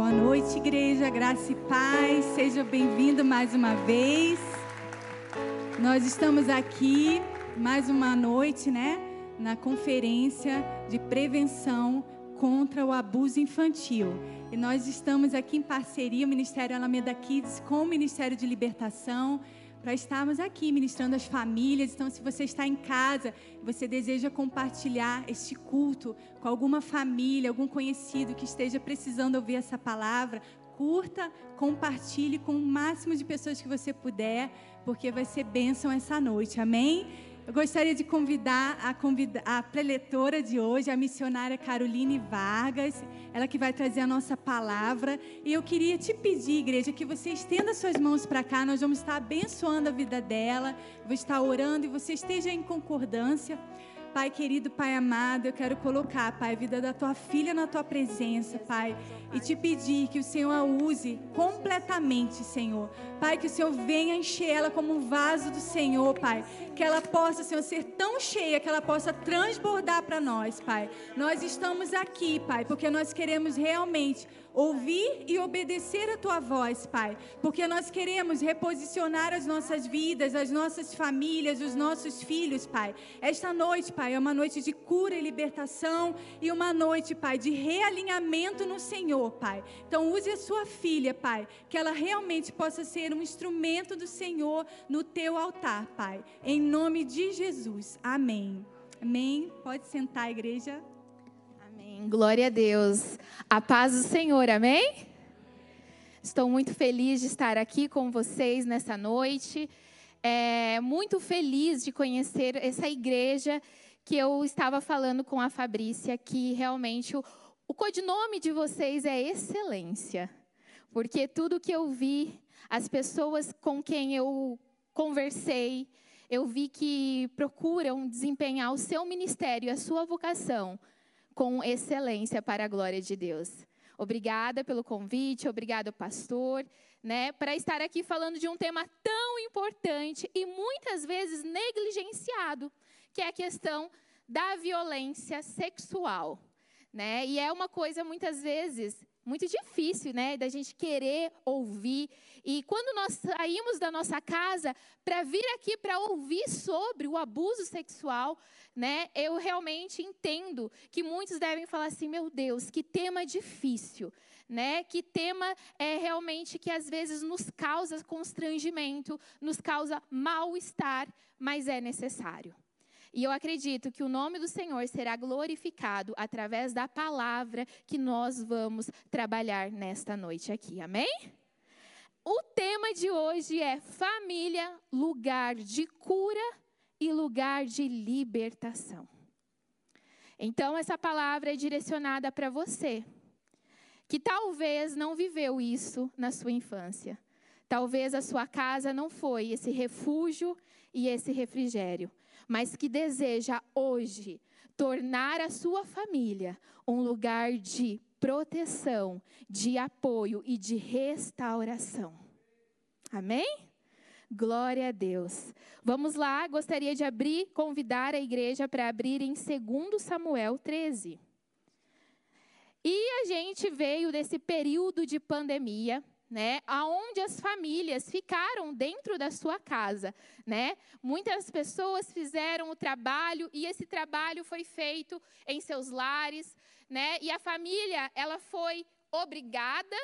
Boa noite, igreja, graça e paz. Seja bem-vindo mais uma vez. Nós estamos aqui mais uma noite, né, na conferência de prevenção contra o abuso infantil. E nós estamos aqui em parceria, o Ministério Alameda Kids, com o Ministério de Libertação, para estarmos aqui ministrando as famílias. Então, se você está em casa, você deseja compartilhar este culto com alguma família, algum conhecido que esteja precisando ouvir essa palavra, curta, compartilhe com o máximo de pessoas que você puder, porque vai ser bênção essa noite. Amém? Eu gostaria de convidar a, convida a preletora de hoje, a missionária Caroline Vargas, ela que vai trazer a nossa palavra. E eu queria te pedir, igreja, que você estenda suas mãos para cá, nós vamos estar abençoando a vida dela, vou estar orando e você esteja em concordância. Pai querido, Pai amado, eu quero colocar, Pai, a vida da tua filha na tua presença, Pai, e te pedir que o Senhor a use completamente, Senhor. Pai, que o Senhor venha encher ela como um vaso do Senhor, Pai. Que ela possa, Senhor, ser tão cheia que ela possa transbordar para nós, Pai. Nós estamos aqui, Pai, porque nós queremos realmente ouvir e obedecer a tua voz, Pai, porque nós queremos reposicionar as nossas vidas, as nossas famílias, os nossos filhos, Pai. Esta noite, Pai, é uma noite de cura e libertação e uma noite, Pai, de realinhamento no Senhor, Pai. Então, use a sua filha, Pai, que ela realmente possa ser um instrumento do Senhor no teu altar, Pai. Em nome de Jesus. Amém. Amém. Pode sentar, igreja. Glória a Deus. A paz do Senhor, amém? Estou muito feliz de estar aqui com vocês nessa noite. É, muito feliz de conhecer essa igreja que eu estava falando com a Fabrícia, que realmente o, o codinome de vocês é excelência. Porque tudo que eu vi, as pessoas com quem eu conversei, eu vi que procuram desempenhar o seu ministério, a sua vocação com excelência para a glória de Deus. Obrigada pelo convite, obrigado, pastor, né, para estar aqui falando de um tema tão importante e muitas vezes negligenciado, que é a questão da violência sexual, né? E é uma coisa muitas vezes muito difícil, né, da gente querer ouvir. E quando nós saímos da nossa casa para vir aqui para ouvir sobre o abuso sexual, né, eu realmente entendo que muitos devem falar assim: meu Deus, que tema difícil. Né? Que tema é realmente que às vezes nos causa constrangimento, nos causa mal-estar, mas é necessário. E eu acredito que o nome do Senhor será glorificado através da palavra que nós vamos trabalhar nesta noite aqui. Amém? O tema de hoje é família, lugar de cura e lugar de libertação. Então, essa palavra é direcionada para você, que talvez não viveu isso na sua infância. Talvez a sua casa não foi esse refúgio e esse refrigério mas que deseja hoje tornar a sua família um lugar de proteção, de apoio e de restauração. Amém? Glória a Deus. Vamos lá, gostaria de abrir, convidar a igreja para abrir em 2 Samuel 13. E a gente veio desse período de pandemia, né, aonde as famílias ficaram dentro da sua casa, né? Muitas pessoas fizeram o trabalho e esse trabalho foi feito em seus lares, né? E a família, ela foi obrigada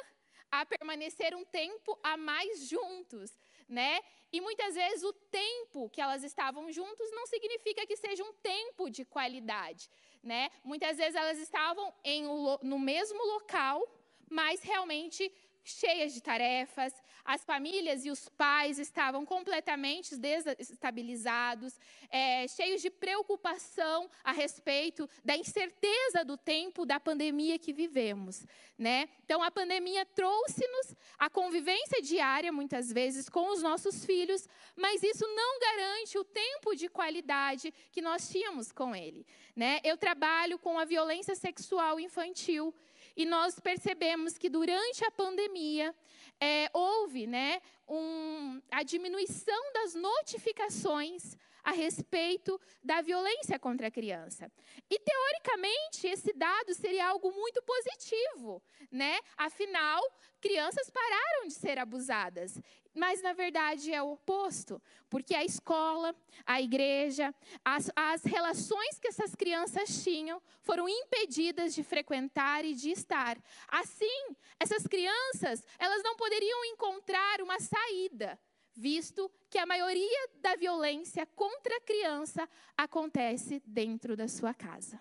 a permanecer um tempo a mais juntos, né? E muitas vezes o tempo que elas estavam juntos não significa que seja um tempo de qualidade, né? Muitas vezes elas estavam em, no mesmo local, mas realmente cheias de tarefas, as famílias e os pais estavam completamente desestabilizados, é, cheios de preocupação a respeito da incerteza do tempo da pandemia que vivemos. Né? Então, a pandemia trouxe-nos a convivência diária, muitas vezes, com os nossos filhos, mas isso não garante o tempo de qualidade que nós tínhamos com ele. Né? Eu trabalho com a violência sexual infantil. E nós percebemos que durante a pandemia é, houve né, um, a diminuição das notificações a respeito da violência contra a criança. E teoricamente, esse dado seria algo muito positivo, né? Afinal, crianças pararam de ser abusadas. Mas, na verdade, é o oposto, porque a escola, a igreja, as, as relações que essas crianças tinham foram impedidas de frequentar e de estar. Assim, essas crianças, elas não poderiam encontrar uma saída, visto que a maioria da violência contra a criança acontece dentro da sua casa.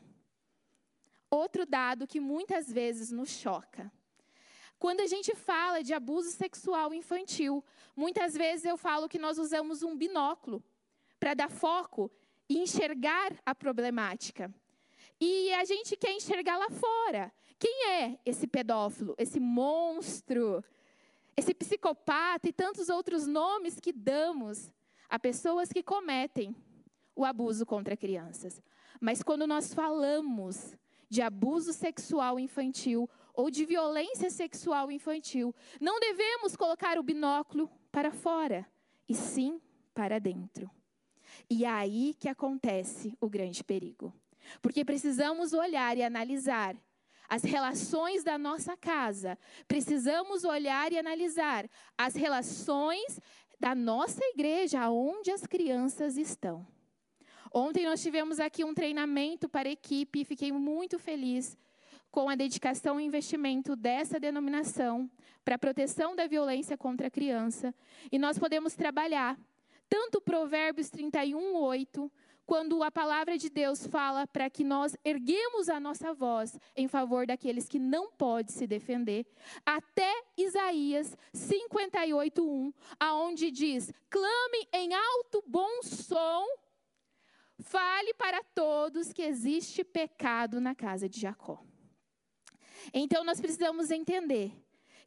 Outro dado que muitas vezes nos choca quando a gente fala de abuso sexual infantil, muitas vezes eu falo que nós usamos um binóculo para dar foco e enxergar a problemática. E a gente quer enxergar lá fora. Quem é esse pedófilo, esse monstro, esse psicopata e tantos outros nomes que damos a pessoas que cometem o abuso contra crianças? Mas quando nós falamos de abuso sexual infantil ou de violência sexual infantil, não devemos colocar o binóculo para fora, e sim para dentro. E é aí que acontece o grande perigo. Porque precisamos olhar e analisar as relações da nossa casa, precisamos olhar e analisar as relações da nossa igreja, onde as crianças estão. Ontem nós tivemos aqui um treinamento para a equipe e fiquei muito feliz com a dedicação e investimento dessa denominação para a proteção da violência contra a criança. E nós podemos trabalhar tanto Provérbios 31, 8, quando a palavra de Deus fala para que nós erguemos a nossa voz em favor daqueles que não podem se defender, até Isaías 58, 1, aonde diz: clame em alto bom som, fale para todos que existe pecado na casa de Jacó. Então nós precisamos entender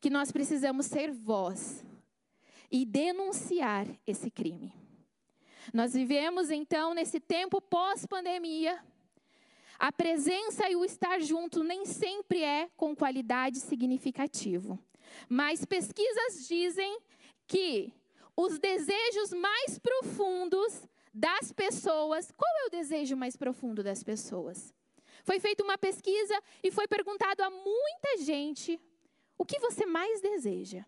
que nós precisamos ser voz e denunciar esse crime. Nós vivemos então nesse tempo pós-pandemia. A presença e o estar junto nem sempre é com qualidade significativo. Mas pesquisas dizem que os desejos mais profundos das pessoas, qual é o desejo mais profundo das pessoas? Foi feita uma pesquisa e foi perguntado a muita gente o que você mais deseja.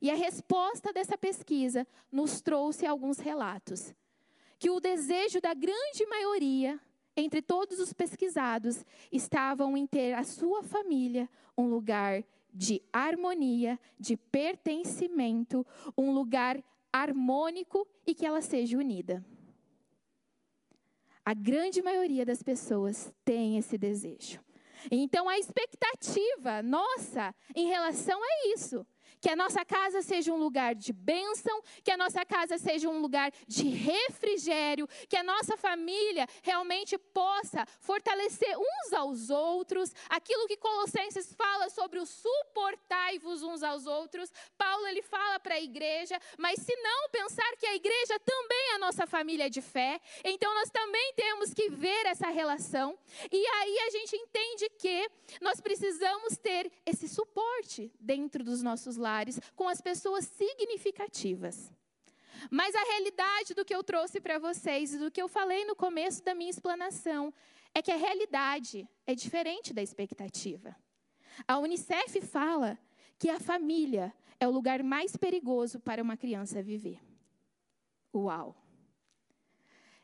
E a resposta dessa pesquisa nos trouxe alguns relatos. Que o desejo da grande maioria, entre todos os pesquisados, estavam em ter a sua família um lugar de harmonia, de pertencimento, um lugar harmônico e que ela seja unida. A grande maioria das pessoas tem esse desejo. Então, a expectativa nossa em relação a isso que a nossa casa seja um lugar de bênção, que a nossa casa seja um lugar de refrigério, que a nossa família realmente possa fortalecer uns aos outros, aquilo que Colossenses fala sobre o suportai-vos uns aos outros. Paulo ele fala para a igreja, mas se não pensar que a igreja também é a nossa família de fé, então nós também temos que ver essa relação. E aí a gente entende que nós precisamos ter esse suporte dentro dos nossos lares com as pessoas significativas. Mas a realidade do que eu trouxe para vocês e do que eu falei no começo da minha explanação é que a realidade é diferente da expectativa. A Unicef fala que a família é o lugar mais perigoso para uma criança viver. Uau!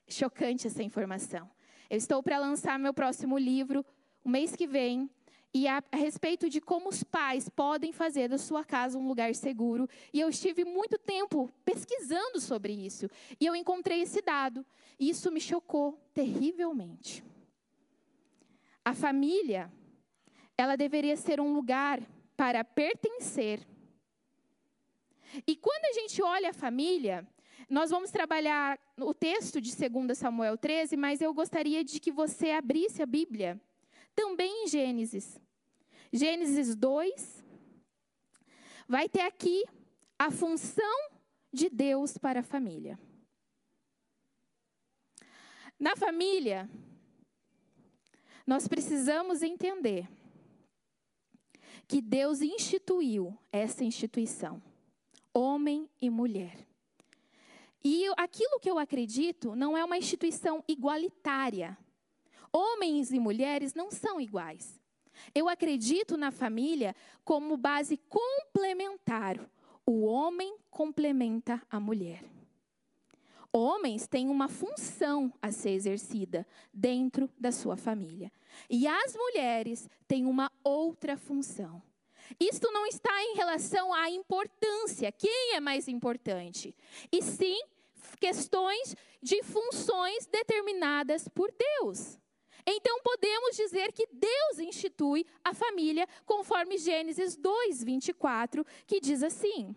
Chocante essa informação. Eu estou para lançar meu próximo livro o mês que vem e a, a, respeito de como os pais podem fazer da sua casa um lugar seguro. E eu estive muito tempo pesquisando sobre isso. E eu encontrei esse dado. E isso me chocou terrivelmente. A família, ela deveria ser um lugar para pertencer. E quando a gente olha a família, nós vamos trabalhar o texto de 2 Samuel 13, mas eu gostaria de que você abrisse a Bíblia também em Gênesis. Gênesis 2 vai ter aqui a função de Deus para a família. Na família, nós precisamos entender que Deus instituiu essa instituição, homem e mulher. E aquilo que eu acredito não é uma instituição igualitária. Homens e mulheres não são iguais. Eu acredito na família como base complementar. O homem complementa a mulher. Homens têm uma função a ser exercida dentro da sua família. E as mulheres têm uma outra função. Isto não está em relação à importância, quem é mais importante, e sim questões de funções determinadas por Deus. Então podemos dizer que Deus institui a família conforme Gênesis 2, 24, que diz assim: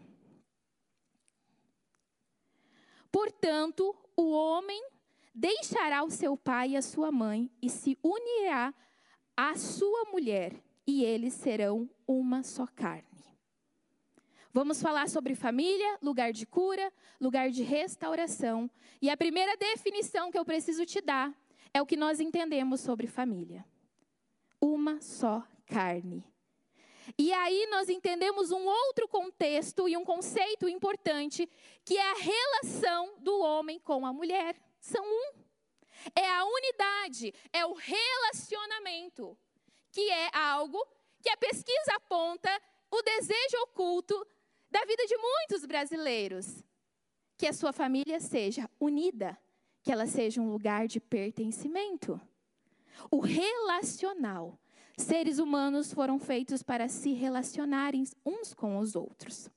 Portanto, o homem deixará o seu pai e a sua mãe e se unirá à sua mulher, e eles serão uma só carne. Vamos falar sobre família, lugar de cura, lugar de restauração. E a primeira definição que eu preciso te dar é o que nós entendemos sobre família: uma só carne. E aí nós entendemos um outro contexto e um conceito importante, que é a relação do homem com a mulher. São um. É a unidade, é o relacionamento, que é algo que a pesquisa aponta o desejo oculto da vida de muitos brasileiros. Que a sua família seja unida, que ela seja um lugar de pertencimento. O relacional. Seres humanos foram feitos para se relacionarem uns com os outros.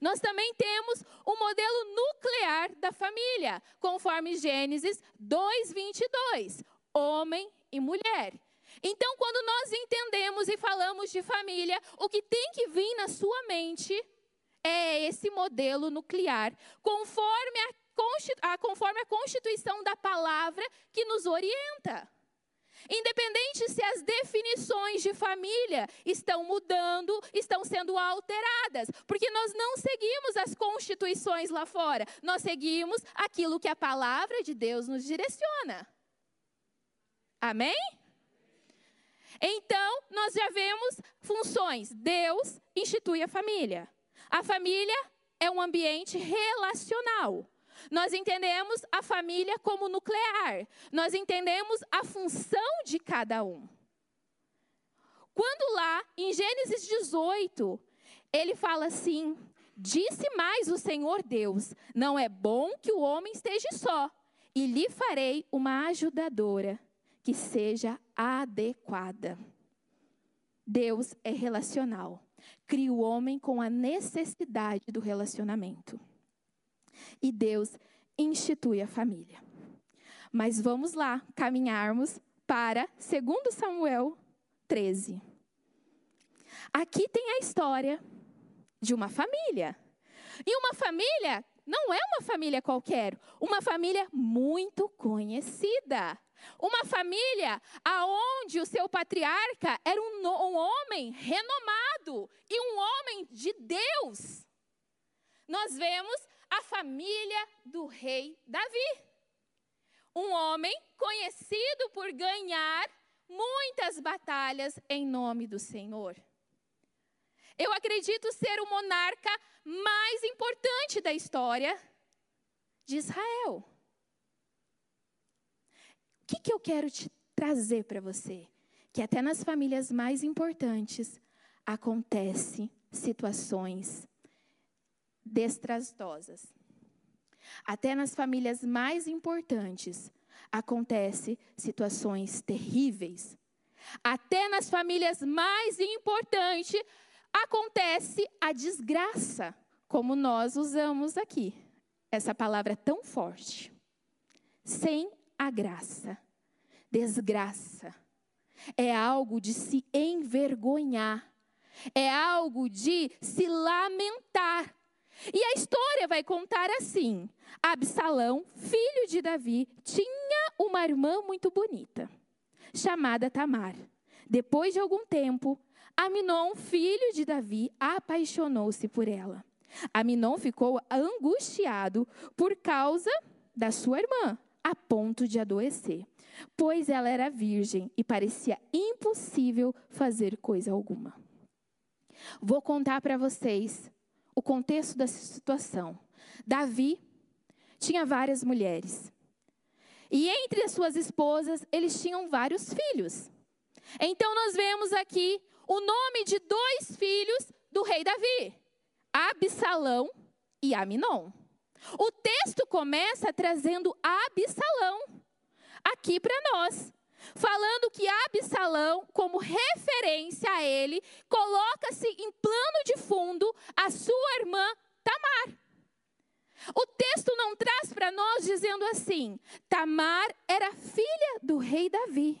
Nós também temos o modelo nuclear da família, conforme Gênesis 2:22, homem e mulher. Então, quando nós entendemos e falamos de família, o que tem que vir na sua mente é esse modelo nuclear, conforme a, conforme a constituição da palavra que nos orienta. Independente se as definições de família estão mudando, estão sendo alteradas, porque nós não seguimos as constituições lá fora, nós seguimos aquilo que a palavra de Deus nos direciona. Amém? Então, nós já vemos funções. Deus institui a família. A família é um ambiente relacional. Nós entendemos a família como nuclear. Nós entendemos a função de cada um. Quando lá, em Gênesis 18, ele fala assim: Disse mais o Senhor Deus: Não é bom que o homem esteja só, e lhe farei uma ajudadora que seja adequada. Deus é relacional cria o homem com a necessidade do relacionamento. E Deus institui a família. Mas vamos lá caminharmos para 2 Samuel 13. Aqui tem a história de uma família. E uma família não é uma família qualquer, uma família muito conhecida. Uma família aonde o seu patriarca era um, um homem renomado e um homem de Deus. Nós vemos a família do rei Davi. Um homem conhecido por ganhar muitas batalhas em nome do Senhor. Eu acredito ser o monarca mais importante da história de Israel que, que eu quero te trazer para você? Que até nas famílias mais importantes acontece situações destrastosas. Até nas famílias mais importantes acontece situações terríveis. Até nas famílias mais importantes acontece a desgraça, como nós usamos aqui. Essa palavra tão forte. Sem a graça. Desgraça. É algo de se envergonhar. É algo de se lamentar. E a história vai contar assim: Absalão, filho de Davi, tinha uma irmã muito bonita, chamada Tamar. Depois de algum tempo, Aminon, filho de Davi, apaixonou-se por ela. Aminon ficou angustiado por causa da sua irmã, a ponto de adoecer, pois ela era virgem e parecia impossível fazer coisa alguma. Vou contar para vocês o contexto dessa situação. Davi tinha várias mulheres. E entre as suas esposas, eles tinham vários filhos. Então nós vemos aqui o nome de dois filhos do rei Davi: Absalão e Aminon. O texto começa trazendo Absalão aqui para nós, falando que Absalão, como referência a ele, coloca-se em plano de fundo a sua irmã Tamar. O texto não traz para nós dizendo assim: Tamar era filha do rei Davi.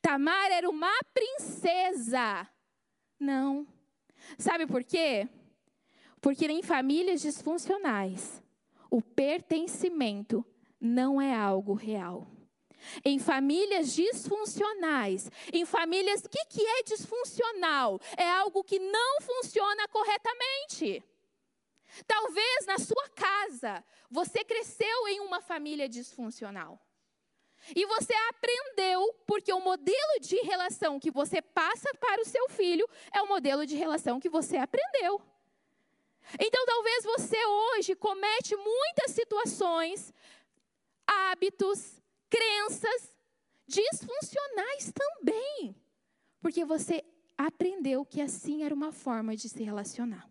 Tamar era uma princesa. Não. Sabe por quê? Porque em famílias disfuncionais, o pertencimento não é algo real. Em famílias disfuncionais, em famílias, que, que é disfuncional? É algo que não funciona corretamente. Talvez na sua casa você cresceu em uma família disfuncional. E você aprendeu, porque o modelo de relação que você passa para o seu filho é o modelo de relação que você aprendeu. Então, talvez você hoje comete muitas situações, hábitos, crenças disfuncionais também, porque você aprendeu que assim era uma forma de se relacionar.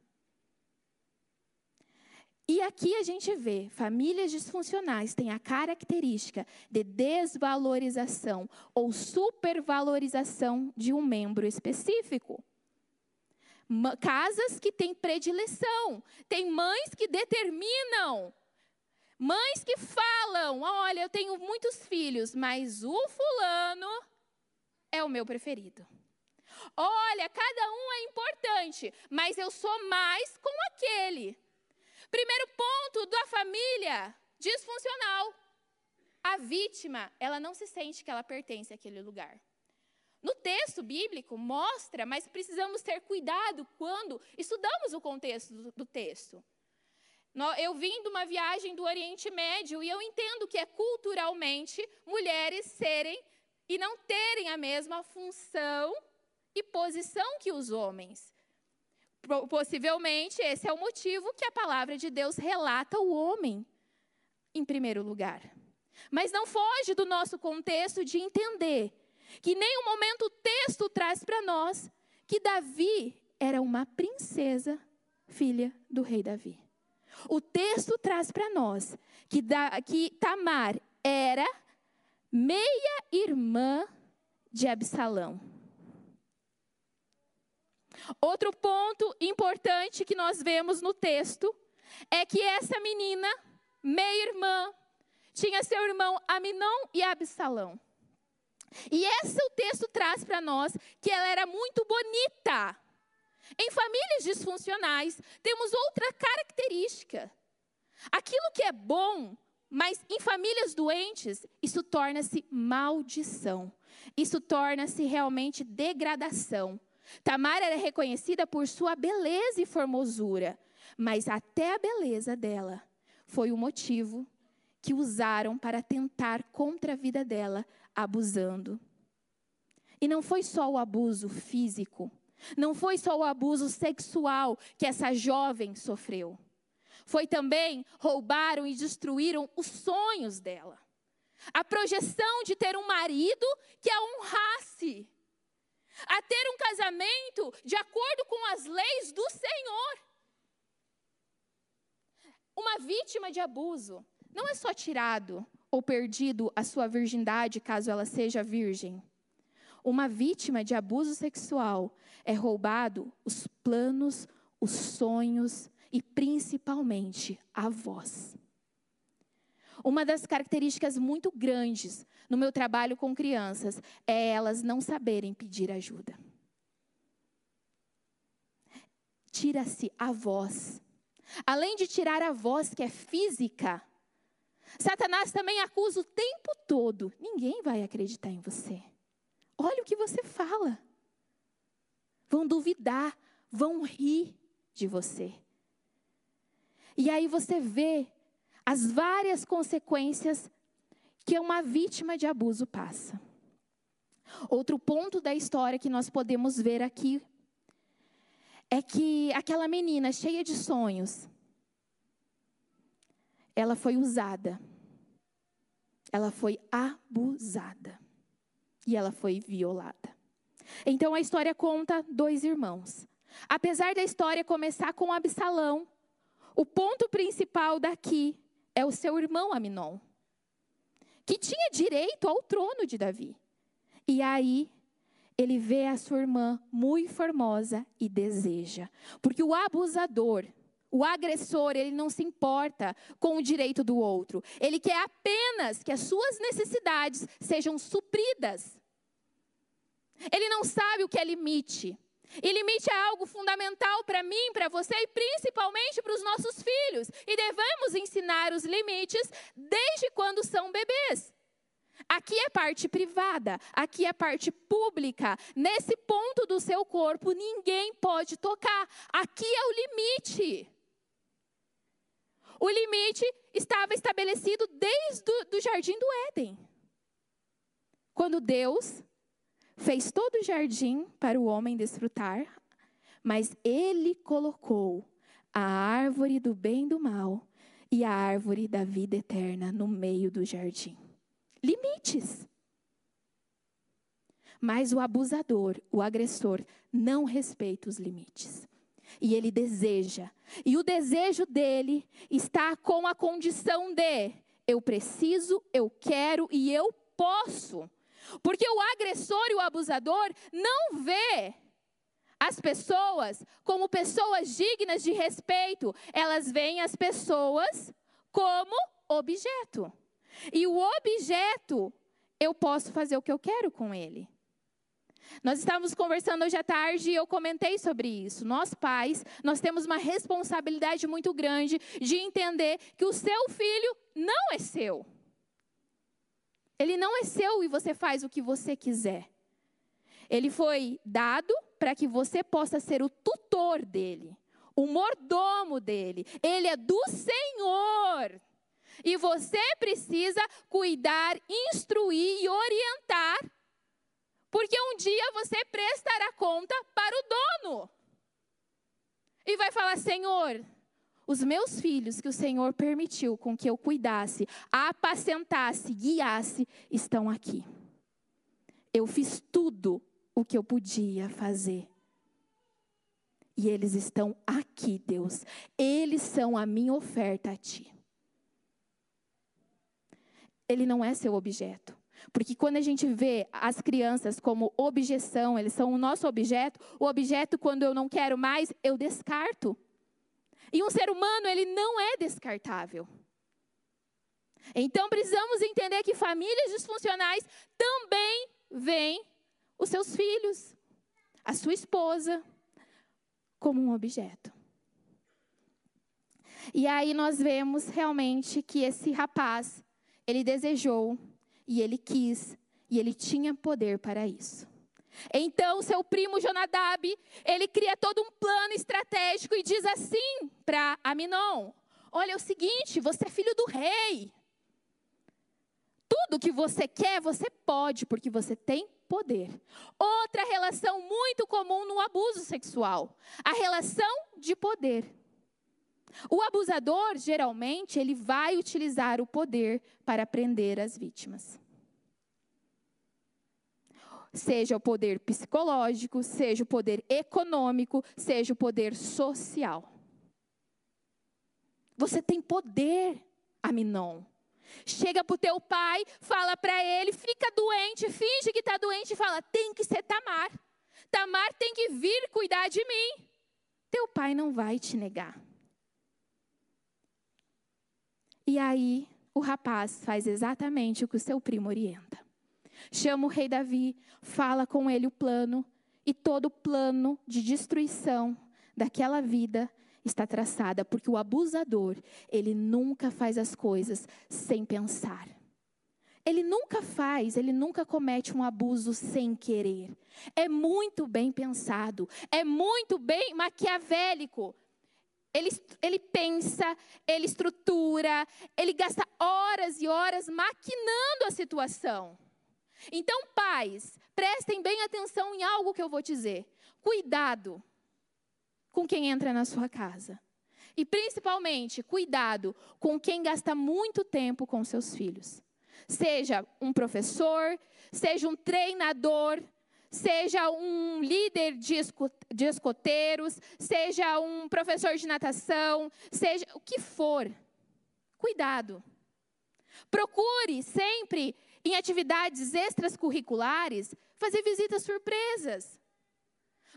E aqui a gente vê famílias disfuncionais têm a característica de desvalorização ou supervalorização de um membro específico. Casas que têm predileção, tem mães que determinam, mães que falam: olha, eu tenho muitos filhos, mas o fulano é o meu preferido. Olha, cada um é importante, mas eu sou mais com aquele. Primeiro ponto da família disfuncional. A vítima, ela não se sente que ela pertence àquele lugar. No texto bíblico mostra, mas precisamos ter cuidado quando estudamos o contexto do, do texto. Eu vim de uma viagem do Oriente Médio e eu entendo que é culturalmente mulheres serem e não terem a mesma função e posição que os homens. Possivelmente esse é o motivo que a palavra de Deus relata o homem em primeiro lugar. Mas não foge do nosso contexto de entender que nenhum momento o texto traz para nós que Davi era uma princesa, filha do rei Davi. O texto traz para nós que, da, que Tamar era meia irmã de Absalão. Outro ponto importante que nós vemos no texto é que essa menina, meia-irmã, tinha seu irmão Aminon e Absalão. E esse o texto traz para nós que ela era muito bonita. Em famílias disfuncionais, temos outra característica. Aquilo que é bom, mas em famílias doentes, isso torna-se maldição. Isso torna-se realmente degradação. Tamar era reconhecida por sua beleza e formosura, mas até a beleza dela foi o motivo que usaram para tentar contra a vida dela, abusando. E não foi só o abuso físico, não foi só o abuso sexual que essa jovem sofreu. Foi também roubaram e destruíram os sonhos dela. A projeção de ter um marido que a honrasse, a ter um casamento de acordo com as leis do Senhor. Uma vítima de abuso não é só tirado ou perdido a sua virgindade caso ela seja virgem. Uma vítima de abuso sexual é roubado os planos, os sonhos e principalmente a voz. Uma das características muito grandes no meu trabalho com crianças é elas não saberem pedir ajuda. Tira-se a voz. Além de tirar a voz que é física, Satanás também acusa o tempo todo: ninguém vai acreditar em você. Olha o que você fala. Vão duvidar, vão rir de você. E aí você vê as várias consequências que uma vítima de abuso passa. Outro ponto da história que nós podemos ver aqui é que aquela menina cheia de sonhos, ela foi usada. Ela foi abusada. E ela foi violada. Então a história conta dois irmãos. Apesar da história começar com Absalão, o ponto principal daqui é o seu irmão Aminon, que tinha direito ao trono de Davi. E aí ele vê a sua irmã muito formosa e deseja. Porque o abusador, o agressor, ele não se importa com o direito do outro. Ele quer apenas que as suas necessidades sejam supridas. Ele não sabe o que é limite. E limite é algo fundamental para mim, para você e principalmente para os nossos filhos. E devemos ensinar os limites desde quando são bebês. Aqui é parte privada, aqui é parte pública. Nesse ponto do seu corpo, ninguém pode tocar. Aqui é o limite. O limite estava estabelecido desde o jardim do Éden. Quando Deus fez todo o jardim para o homem desfrutar, mas ele colocou a árvore do bem e do mal e a árvore da vida eterna no meio do jardim limites. Mas o abusador, o agressor, não respeita os limites. E ele deseja. E o desejo dele está com a condição de: eu preciso, eu quero e eu posso. Porque o agressor e o abusador não vê as pessoas como pessoas dignas de respeito, elas veem as pessoas como objeto. E o objeto, eu posso fazer o que eu quero com ele. Nós estávamos conversando hoje à tarde e eu comentei sobre isso. Nós pais, nós temos uma responsabilidade muito grande de entender que o seu filho não é seu. Ele não é seu e você faz o que você quiser. Ele foi dado para que você possa ser o tutor dele, o mordomo dele. Ele é do Senhor. E você precisa cuidar, instruir e orientar, porque um dia você prestará conta para o dono. E vai falar: Senhor, os meus filhos que o Senhor permitiu com que eu cuidasse, apacentasse, guiasse, estão aqui. Eu fiz tudo o que eu podia fazer. E eles estão aqui, Deus. Eles são a minha oferta a Ti ele não é seu objeto. Porque quando a gente vê as crianças como objeção, eles são o nosso objeto, o objeto, quando eu não quero mais, eu descarto. E um ser humano, ele não é descartável. Então precisamos entender que famílias disfuncionais também veem os seus filhos, a sua esposa, como um objeto. E aí nós vemos realmente que esse rapaz, ele desejou e ele quis e ele tinha poder para isso. Então, seu primo Jonadab, ele cria todo um plano estratégico e diz assim para Aminon: Olha, é o seguinte, você é filho do rei. Tudo que você quer, você pode, porque você tem poder. Outra relação muito comum no abuso sexual, a relação de poder. O abusador, geralmente, ele vai utilizar o poder para prender as vítimas. Seja o poder psicológico, seja o poder econômico, seja o poder social. Você tem poder, Aminon. Chega para o teu pai, fala para ele, fica doente, finge que está doente e fala: tem que ser Tamar. Tamar tem que vir cuidar de mim. Teu pai não vai te negar. E aí o rapaz faz exatamente o que o seu primo orienta. Chama o rei Davi, fala com ele o plano, e todo o plano de destruição daquela vida está traçada, porque o abusador, ele nunca faz as coisas sem pensar. Ele nunca faz, ele nunca comete um abuso sem querer. É muito bem pensado, é muito bem maquiavélico. Ele, ele pensa, ele estrutura, ele gasta horas e horas maquinando a situação. Então, pais, prestem bem atenção em algo que eu vou dizer. Cuidado com quem entra na sua casa. E principalmente, cuidado com quem gasta muito tempo com seus filhos. Seja um professor, seja um treinador, seja um líder de escoteiros, seja um professor de natação, seja o que for. Cuidado. Procure sempre em atividades extracurriculares fazer visitas surpresas.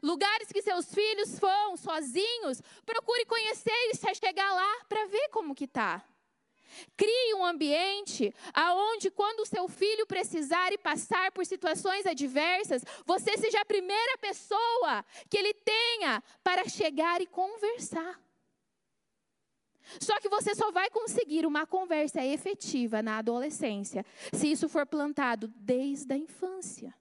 Lugares que seus filhos vão sozinhos, procure conhecer e chegar lá para ver como que tá. Crie um ambiente aonde quando o seu filho precisar e passar por situações adversas, você seja a primeira pessoa que ele tenha para chegar e conversar. Só que você só vai conseguir uma conversa efetiva na adolescência se isso for plantado desde a infância.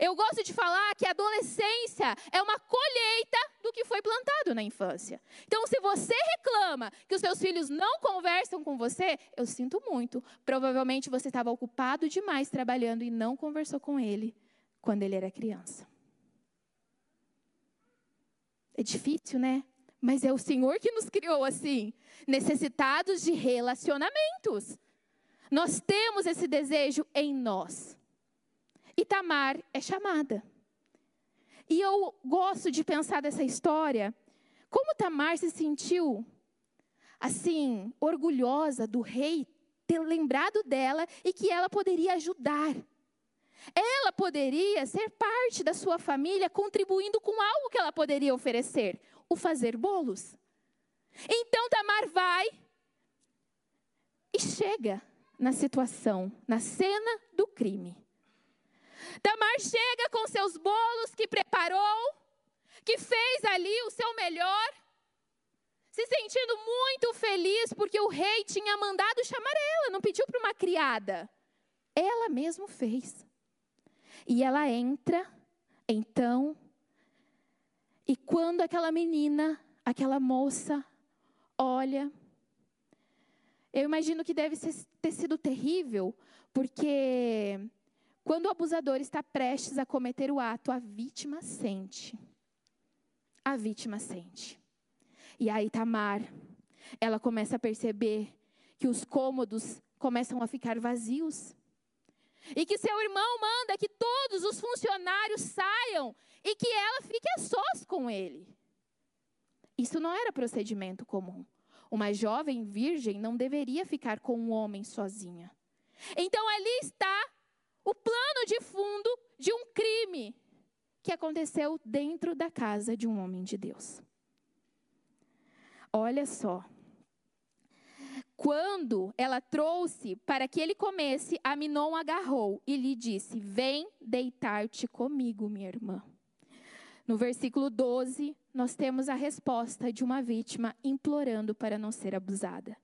Eu gosto de falar que a adolescência é uma colheita do que foi plantado na infância. Então, se você reclama que os seus filhos não conversam com você, eu sinto muito. Provavelmente você estava ocupado demais trabalhando e não conversou com ele quando ele era criança. É difícil, né? Mas é o Senhor que nos criou assim, necessitados de relacionamentos. Nós temos esse desejo em nós. E Tamar é chamada. E eu gosto de pensar dessa história, como Tamar se sentiu assim, orgulhosa do rei ter lembrado dela e que ela poderia ajudar. Ela poderia ser parte da sua família, contribuindo com algo que ela poderia oferecer: o fazer bolos. Então Tamar vai e chega na situação, na cena do crime. Tamar chega com seus bolos que preparou, que fez ali o seu melhor, se sentindo muito feliz porque o rei tinha mandado chamar ela, não pediu para uma criada. Ela mesmo fez. E ela entra, então, e quando aquela menina, aquela moça, olha, eu imagino que deve ter sido terrível, porque quando o abusador está prestes a cometer o ato, a vítima sente. A vítima sente. E aí Tamar, ela começa a perceber que os cômodos começam a ficar vazios. E que seu irmão manda que todos os funcionários saiam e que ela fique a sós com ele. Isso não era procedimento comum. Uma jovem virgem não deveria ficar com um homem sozinha. Então ali está o plano de fundo de um crime que aconteceu dentro da casa de um homem de Deus. Olha só. Quando ela trouxe para que ele comesse, Aminon agarrou e lhe disse: Vem deitar-te comigo, minha irmã. No versículo 12, nós temos a resposta de uma vítima implorando para não ser abusada.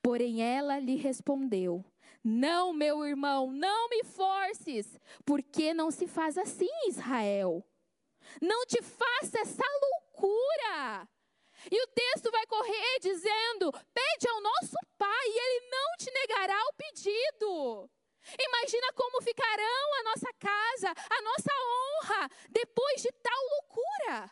Porém, ela lhe respondeu: não, meu irmão, não me forces, porque não se faz assim, Israel. Não te faça essa loucura. E o texto vai correr dizendo: pede ao nosso pai, e ele não te negará o pedido. Imagina como ficarão a nossa casa, a nossa honra, depois de tal loucura.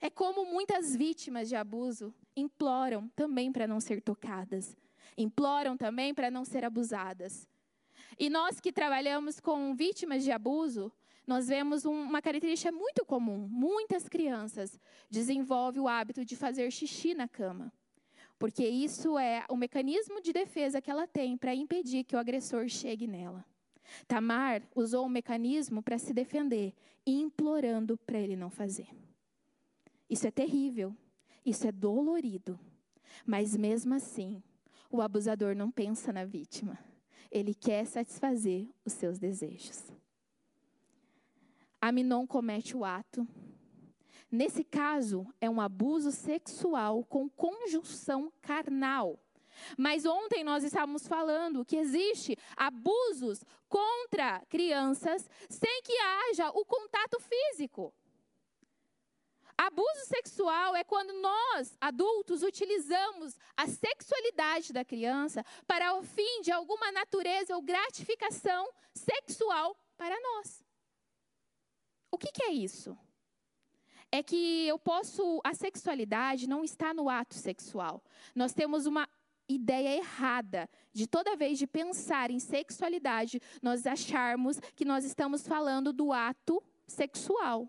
É como muitas vítimas de abuso imploram também para não ser tocadas imploram também para não ser abusadas. E nós que trabalhamos com vítimas de abuso, nós vemos uma característica muito comum. Muitas crianças desenvolvem o hábito de fazer xixi na cama. Porque isso é o mecanismo de defesa que ela tem para impedir que o agressor chegue nela. Tamar usou o mecanismo para se defender, implorando para ele não fazer. Isso é terrível, isso é dolorido, mas mesmo assim, o abusador não pensa na vítima. Ele quer satisfazer os seus desejos. Aminon comete o ato. Nesse caso, é um abuso sexual com conjunção carnal. Mas ontem nós estávamos falando que existe abusos contra crianças sem que haja o contato físico. Abuso sexual é quando nós, adultos, utilizamos a sexualidade da criança para o fim de alguma natureza ou gratificação sexual para nós. O que, que é isso? É que eu posso. A sexualidade não está no ato sexual. Nós temos uma ideia errada de toda vez de pensar em sexualidade, nós acharmos que nós estamos falando do ato sexual.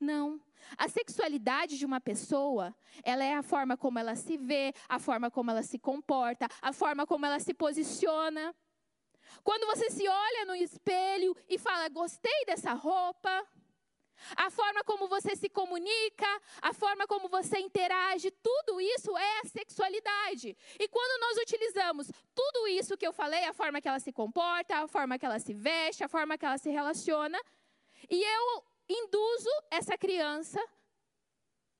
Não. A sexualidade de uma pessoa, ela é a forma como ela se vê, a forma como ela se comporta, a forma como ela se posiciona. Quando você se olha no espelho e fala, gostei dessa roupa, a forma como você se comunica, a forma como você interage, tudo isso é a sexualidade. E quando nós utilizamos tudo isso que eu falei, a forma que ela se comporta, a forma que ela se veste, a forma que ela se relaciona, e eu induzo essa criança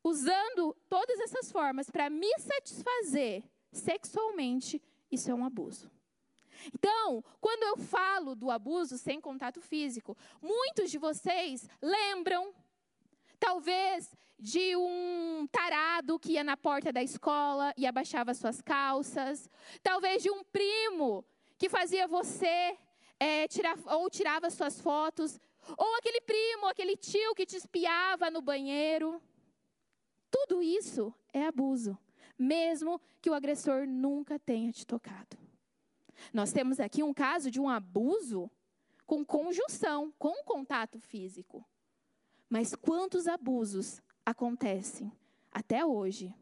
usando todas essas formas para me satisfazer sexualmente, isso é um abuso. Então, quando eu falo do abuso sem contato físico, muitos de vocês lembram, talvez, de um tarado que ia na porta da escola e abaixava suas calças, talvez de um primo que fazia você é, tirar, ou tirava suas fotos, ou aquele primo, aquele tio que te espiava no banheiro. Tudo isso é abuso, mesmo que o agressor nunca tenha te tocado. Nós temos aqui um caso de um abuso com conjunção, com contato físico. Mas quantos abusos acontecem até hoje?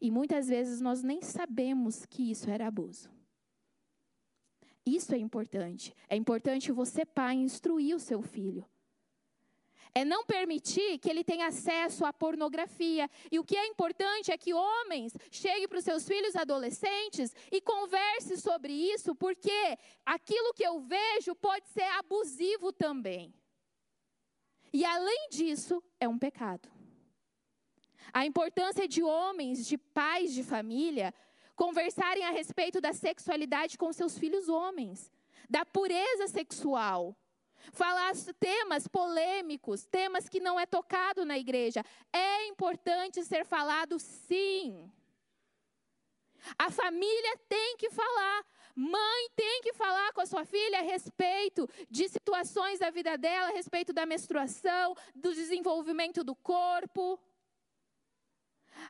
E muitas vezes nós nem sabemos que isso era abuso. Isso é importante. É importante você, pai, instruir o seu filho. É não permitir que ele tenha acesso à pornografia. E o que é importante é que homens cheguem para os seus filhos adolescentes e converse sobre isso, porque aquilo que eu vejo pode ser abusivo também. E além disso, é um pecado. A importância de homens, de pais de família, conversarem a respeito da sexualidade com seus filhos homens, da pureza sexual falar temas polêmicos, temas que não é tocado na igreja. É importante ser falado sim. A família tem que falar. Mãe tem que falar com a sua filha a respeito de situações da vida dela, a respeito da menstruação, do desenvolvimento do corpo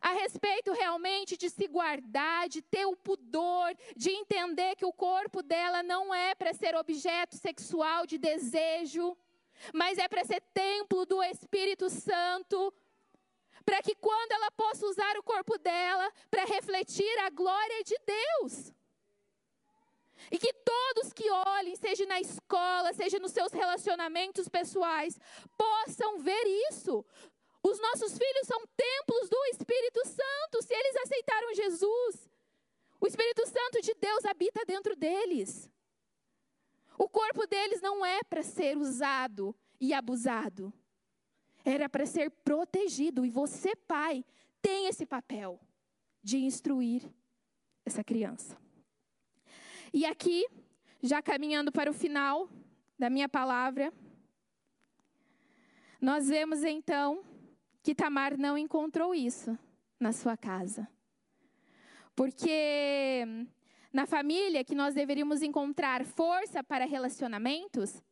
a respeito realmente de se guardar, de ter o pudor, de entender que o corpo dela não é para ser objeto sexual de desejo, mas é para ser templo do Espírito Santo, para que quando ela possa usar o corpo dela para refletir a glória de Deus. E que todos que olhem, seja na escola, seja nos seus relacionamentos pessoais, possam ver isso. Os nossos filhos são templos do Espírito Santo, se eles aceitaram Jesus. O Espírito Santo de Deus habita dentro deles. O corpo deles não é para ser usado e abusado. Era para ser protegido. E você, pai, tem esse papel de instruir essa criança. E aqui, já caminhando para o final da minha palavra, nós vemos então que Tamar não encontrou isso na sua casa. Porque na família que nós deveríamos encontrar força para relacionamentos,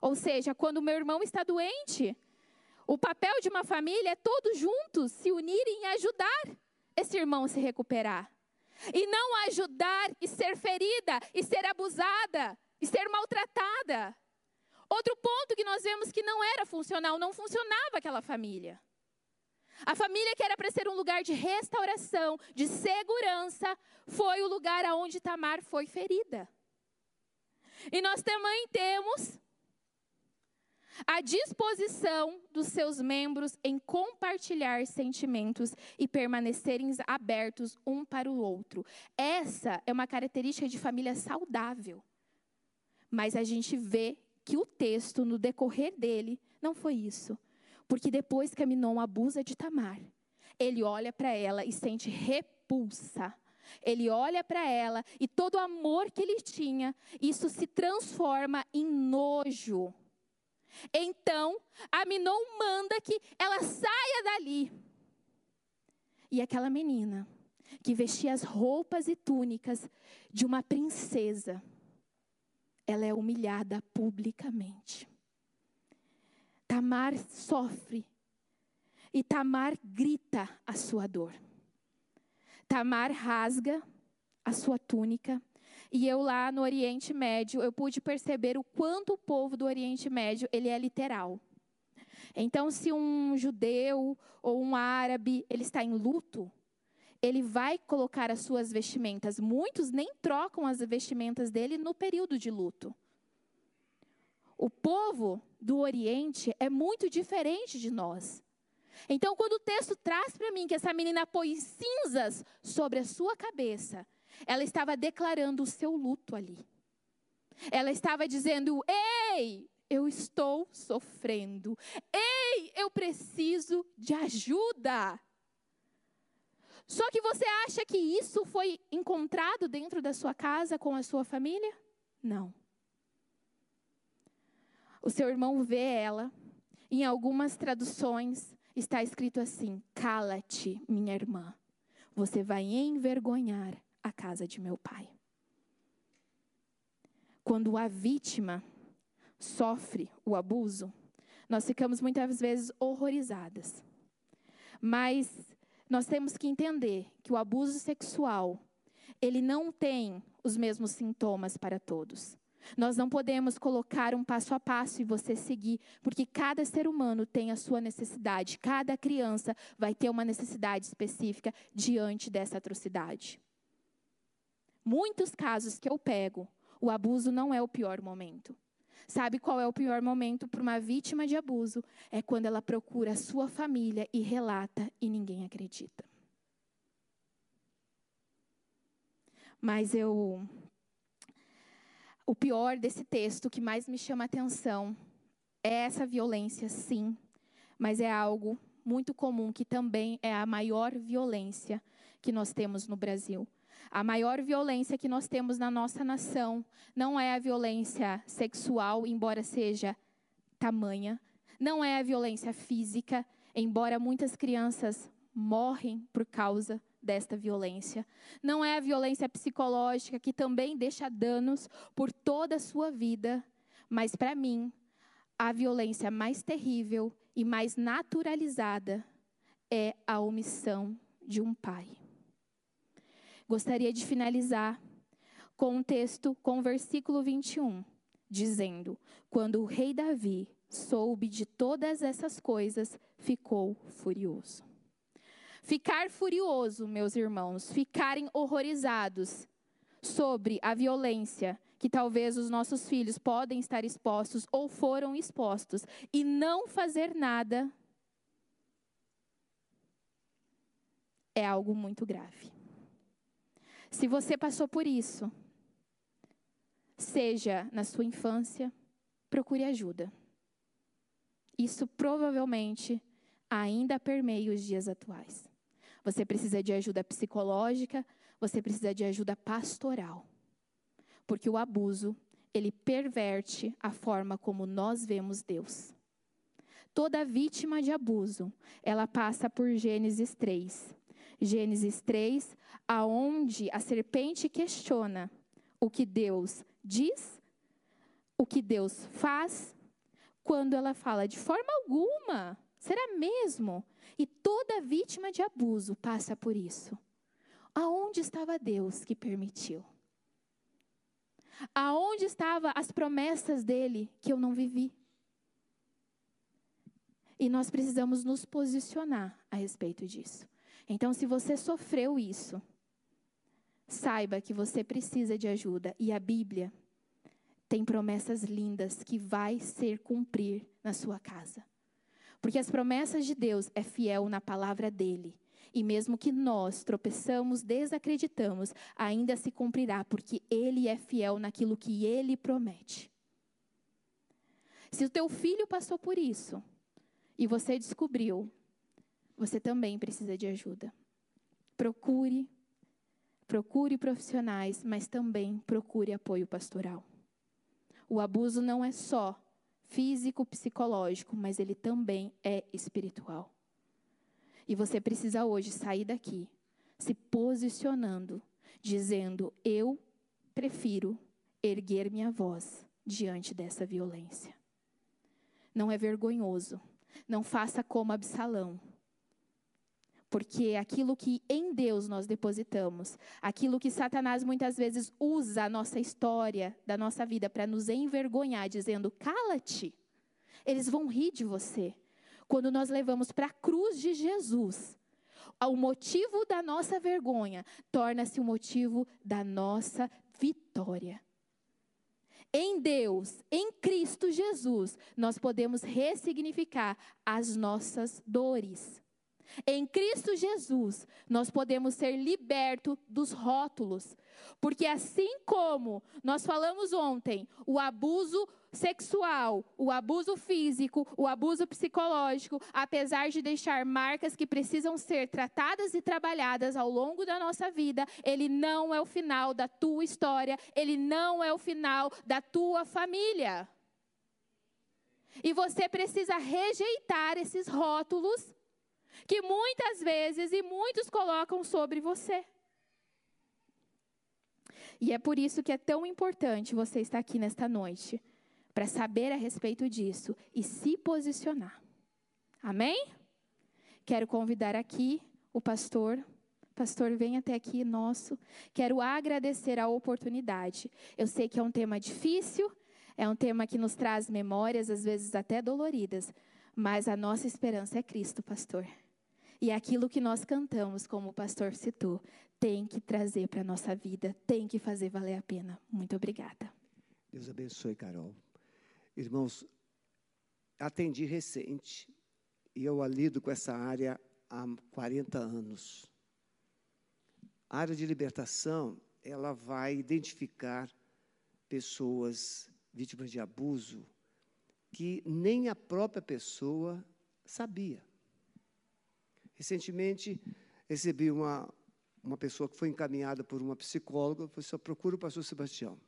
ou seja, quando meu irmão está doente, o papel de uma família é todos juntos se unirem e ajudar esse irmão a se recuperar. E não ajudar e ser ferida, e ser abusada, e ser maltratada. Outro ponto que nós vemos que não era funcional, não funcionava aquela família. A família que era para ser um lugar de restauração, de segurança, foi o lugar aonde Tamar foi ferida. E nós também temos a disposição dos seus membros em compartilhar sentimentos e permanecerem abertos um para o outro. Essa é uma característica de família saudável. Mas a gente vê que o texto, no decorrer dele, não foi isso. Porque depois que Aminon abusa de Tamar, ele olha para ela e sente repulsa. Ele olha para ela e todo o amor que ele tinha, isso se transforma em nojo. Então, Aminon manda que ela saia dali. E aquela menina, que vestia as roupas e túnicas de uma princesa, ela é humilhada publicamente. Tamar sofre. E Tamar grita a sua dor. Tamar rasga a sua túnica. E eu lá no Oriente Médio, eu pude perceber o quanto o povo do Oriente Médio, ele é literal. Então, se um judeu ou um árabe, ele está em luto, ele vai colocar as suas vestimentas. Muitos nem trocam as vestimentas dele no período de luto. O povo do Oriente é muito diferente de nós. Então, quando o texto traz para mim que essa menina pôs cinzas sobre a sua cabeça, ela estava declarando o seu luto ali. Ela estava dizendo: Ei, eu estou sofrendo. Ei, eu preciso de ajuda. Só que você acha que isso foi encontrado dentro da sua casa com a sua família? Não. O seu irmão vê ela. Em algumas traduções está escrito assim: Cala-te, minha irmã. Você vai envergonhar a casa de meu pai. Quando a vítima sofre o abuso, nós ficamos muitas vezes horrorizadas. Mas nós temos que entender que o abuso sexual, ele não tem os mesmos sintomas para todos. Nós não podemos colocar um passo a passo e você seguir, porque cada ser humano tem a sua necessidade, cada criança vai ter uma necessidade específica diante dessa atrocidade. Muitos casos que eu pego, o abuso não é o pior momento. Sabe qual é o pior momento para uma vítima de abuso? É quando ela procura a sua família e relata e ninguém acredita. Mas eu. O pior desse texto, que mais me chama a atenção, é essa violência, sim, mas é algo muito comum, que também é a maior violência que nós temos no Brasil. A maior violência que nós temos na nossa nação não é a violência sexual, embora seja tamanha, não é a violência física, embora muitas crianças morrem por causa desta violência. Não é a violência psicológica que também deixa danos por toda a sua vida, mas para mim, a violência mais terrível e mais naturalizada é a omissão de um pai gostaria de finalizar com um texto, com o versículo 21, dizendo: Quando o rei Davi soube de todas essas coisas, ficou furioso. Ficar furioso, meus irmãos, ficarem horrorizados sobre a violência que talvez os nossos filhos podem estar expostos ou foram expostos e não fazer nada é algo muito grave. Se você passou por isso, seja na sua infância, procure ajuda. Isso provavelmente ainda permeia os dias atuais. Você precisa de ajuda psicológica, você precisa de ajuda pastoral. Porque o abuso, ele perverte a forma como nós vemos Deus. Toda vítima de abuso, ela passa por Gênesis 3. Gênesis 3, aonde a serpente questiona o que Deus diz, o que Deus faz, quando ela fala de forma alguma, será mesmo? E toda vítima de abuso passa por isso. Aonde estava Deus que permitiu? Aonde estavam as promessas dele que eu não vivi? E nós precisamos nos posicionar a respeito disso. Então, se você sofreu isso, saiba que você precisa de ajuda. E a Bíblia tem promessas lindas que vai ser cumprir na sua casa. Porque as promessas de Deus é fiel na palavra dele. E mesmo que nós tropeçamos, desacreditamos, ainda se cumprirá, porque ele é fiel naquilo que ele promete. Se o teu filho passou por isso e você descobriu você também precisa de ajuda. Procure, procure profissionais, mas também procure apoio pastoral. O abuso não é só físico, psicológico, mas ele também é espiritual. E você precisa hoje sair daqui se posicionando, dizendo: Eu prefiro erguer minha voz diante dessa violência. Não é vergonhoso. Não faça como Absalão porque aquilo que em Deus nós depositamos, aquilo que Satanás muitas vezes usa a nossa história, da nossa vida, para nos envergonhar, dizendo: cala-te, eles vão rir de você. Quando nós levamos para a cruz de Jesus, o motivo da nossa vergonha torna-se o motivo da nossa vitória. Em Deus, em Cristo Jesus, nós podemos ressignificar as nossas dores. Em Cristo Jesus, nós podemos ser libertos dos rótulos. Porque assim como nós falamos ontem, o abuso sexual, o abuso físico, o abuso psicológico, apesar de deixar marcas que precisam ser tratadas e trabalhadas ao longo da nossa vida, ele não é o final da tua história, ele não é o final da tua família. E você precisa rejeitar esses rótulos que muitas vezes e muitos colocam sobre você. E é por isso que é tão importante você estar aqui nesta noite, para saber a respeito disso e se posicionar. Amém? Quero convidar aqui o pastor. Pastor, vem até aqui, nosso. Quero agradecer a oportunidade. Eu sei que é um tema difícil, é um tema que nos traz memórias, às vezes até doloridas, mas a nossa esperança é Cristo, pastor. E aquilo que nós cantamos, como o pastor citou, tem que trazer para a nossa vida, tem que fazer valer a pena. Muito obrigada. Deus abençoe, Carol. Irmãos, atendi recente e eu lido com essa área há 40 anos. A área de libertação, ela vai identificar pessoas vítimas de abuso que nem a própria pessoa sabia. Recentemente, recebi uma, uma pessoa que foi encaminhada por uma psicóloga, falou só procura o pastor Sebastião.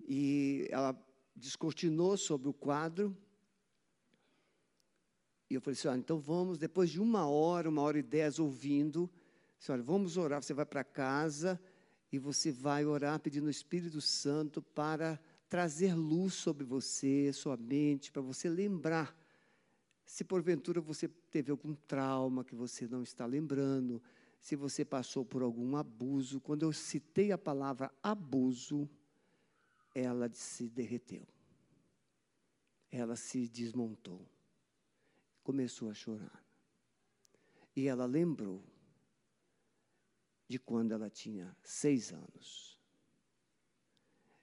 E ela descortinou sobre o quadro. E eu falei assim, ah, então vamos, depois de uma hora, uma hora e dez ouvindo, disse, olha, vamos orar, você vai para casa e você vai orar pedindo o Espírito Santo para trazer luz sobre você, sua mente, para você lembrar se porventura você teve algum trauma que você não está lembrando, se você passou por algum abuso, quando eu citei a palavra abuso, ela se derreteu. Ela se desmontou. Começou a chorar. E ela lembrou de quando ela tinha seis anos.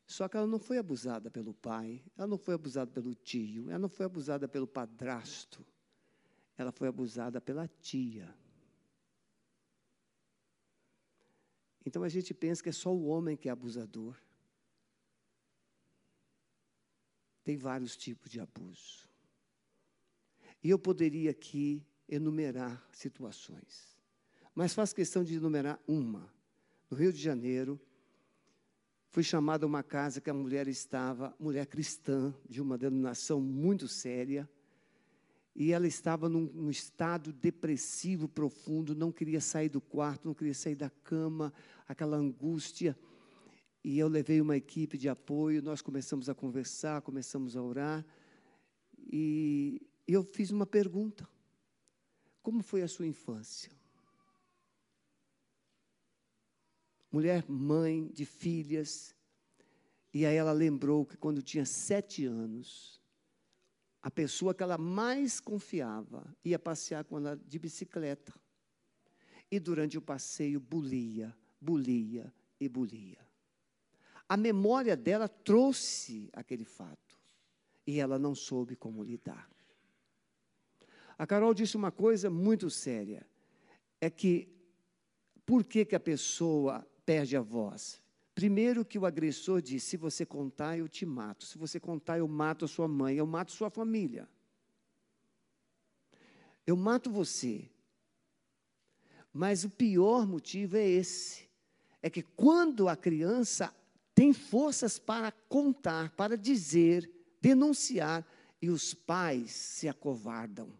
Só que ela não foi abusada pelo pai, ela não foi abusada pelo tio, ela não foi abusada pelo padrasto, ela foi abusada pela tia. Então a gente pensa que é só o homem que é abusador. Tem vários tipos de abuso. E eu poderia aqui enumerar situações, mas faço questão de enumerar uma. No Rio de Janeiro, Fui chamado a uma casa que a mulher estava, mulher cristã, de uma denominação muito séria, e ela estava num, num, estado depressivo profundo, não queria sair do quarto, não queria sair da cama, aquela angústia. E eu levei uma equipe de apoio, nós começamos a conversar, começamos a orar, e eu fiz uma pergunta: Como foi a sua infância? Mulher mãe de filhas. E aí ela lembrou que quando tinha sete anos, a pessoa que ela mais confiava ia passear com ela de bicicleta. E durante o passeio bulia, bulia e bulia. A memória dela trouxe aquele fato. E ela não soube como lidar. A Carol disse uma coisa muito séria. É que por que, que a pessoa perde a voz? Primeiro que o agressor diz: se você contar, eu te mato. Se você contar, eu mato a sua mãe, eu mato sua família. Eu mato você. Mas o pior motivo é esse: é que quando a criança tem forças para contar, para dizer, denunciar, e os pais se acovardam.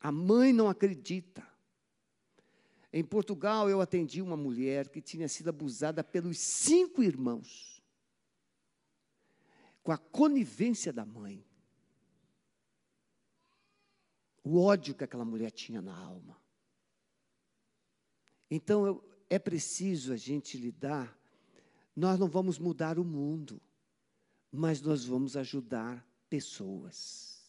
A mãe não acredita. Em Portugal, eu atendi uma mulher que tinha sido abusada pelos cinco irmãos, com a conivência da mãe. o ódio que aquela mulher tinha na alma. Então, eu, é preciso a gente lidar. Nós não vamos mudar o mundo, mas nós vamos ajudar pessoas.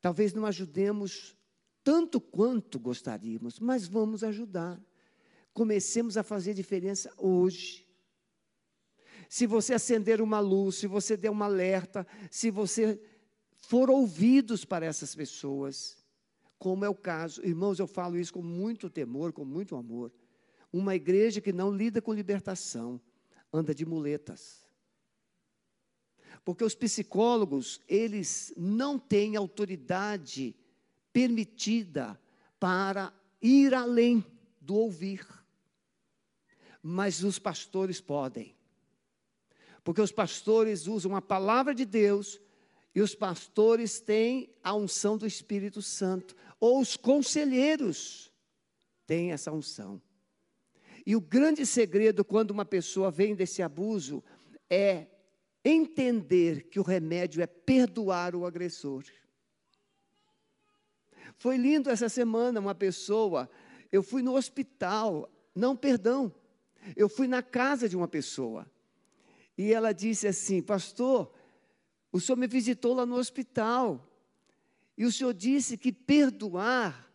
Talvez não ajudemos tanto quanto gostaríamos, mas vamos ajudar. Comecemos a fazer diferença hoje. Se você acender uma luz, se você der um alerta, se você for ouvidos para essas pessoas, como é o caso, irmãos, eu falo isso com muito temor, com muito amor. Uma igreja que não lida com libertação, anda de muletas. Porque os psicólogos, eles não têm autoridade permitida para ir além do ouvir. Mas os pastores podem. Porque os pastores usam a palavra de Deus e os pastores têm a unção do Espírito Santo, ou os conselheiros têm essa unção. E o grande segredo quando uma pessoa vem desse abuso é entender que o remédio é perdoar o agressor. Foi lindo essa semana uma pessoa, eu fui no hospital, não, perdão, eu fui na casa de uma pessoa. E ela disse assim: Pastor, o senhor me visitou lá no hospital. E o senhor disse que perdoar